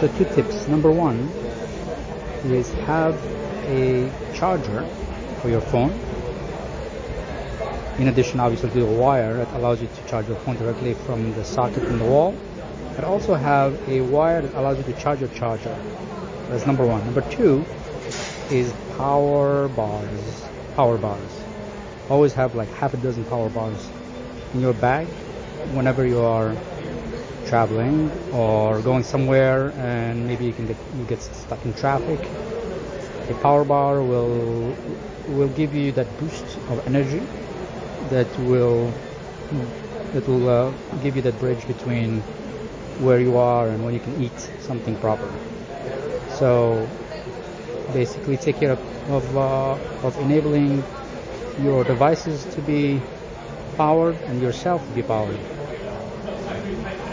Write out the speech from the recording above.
So two tips. Number one is have a charger for your phone. In addition, obviously, to a wire that allows you to charge your phone directly from the socket in the wall. But also have a wire that allows you to charge your charger. That's number one. Number two is power bars. Power bars. Always have like half a dozen power bars in your bag whenever you are traveling or going somewhere and maybe you can get you get stuck in traffic a power bar will will give you that boost of energy that will that will uh, give you that bridge between where you are and when you can eat something proper. So basically take care of of, uh, of enabling your devices to be powered and yourself to be powered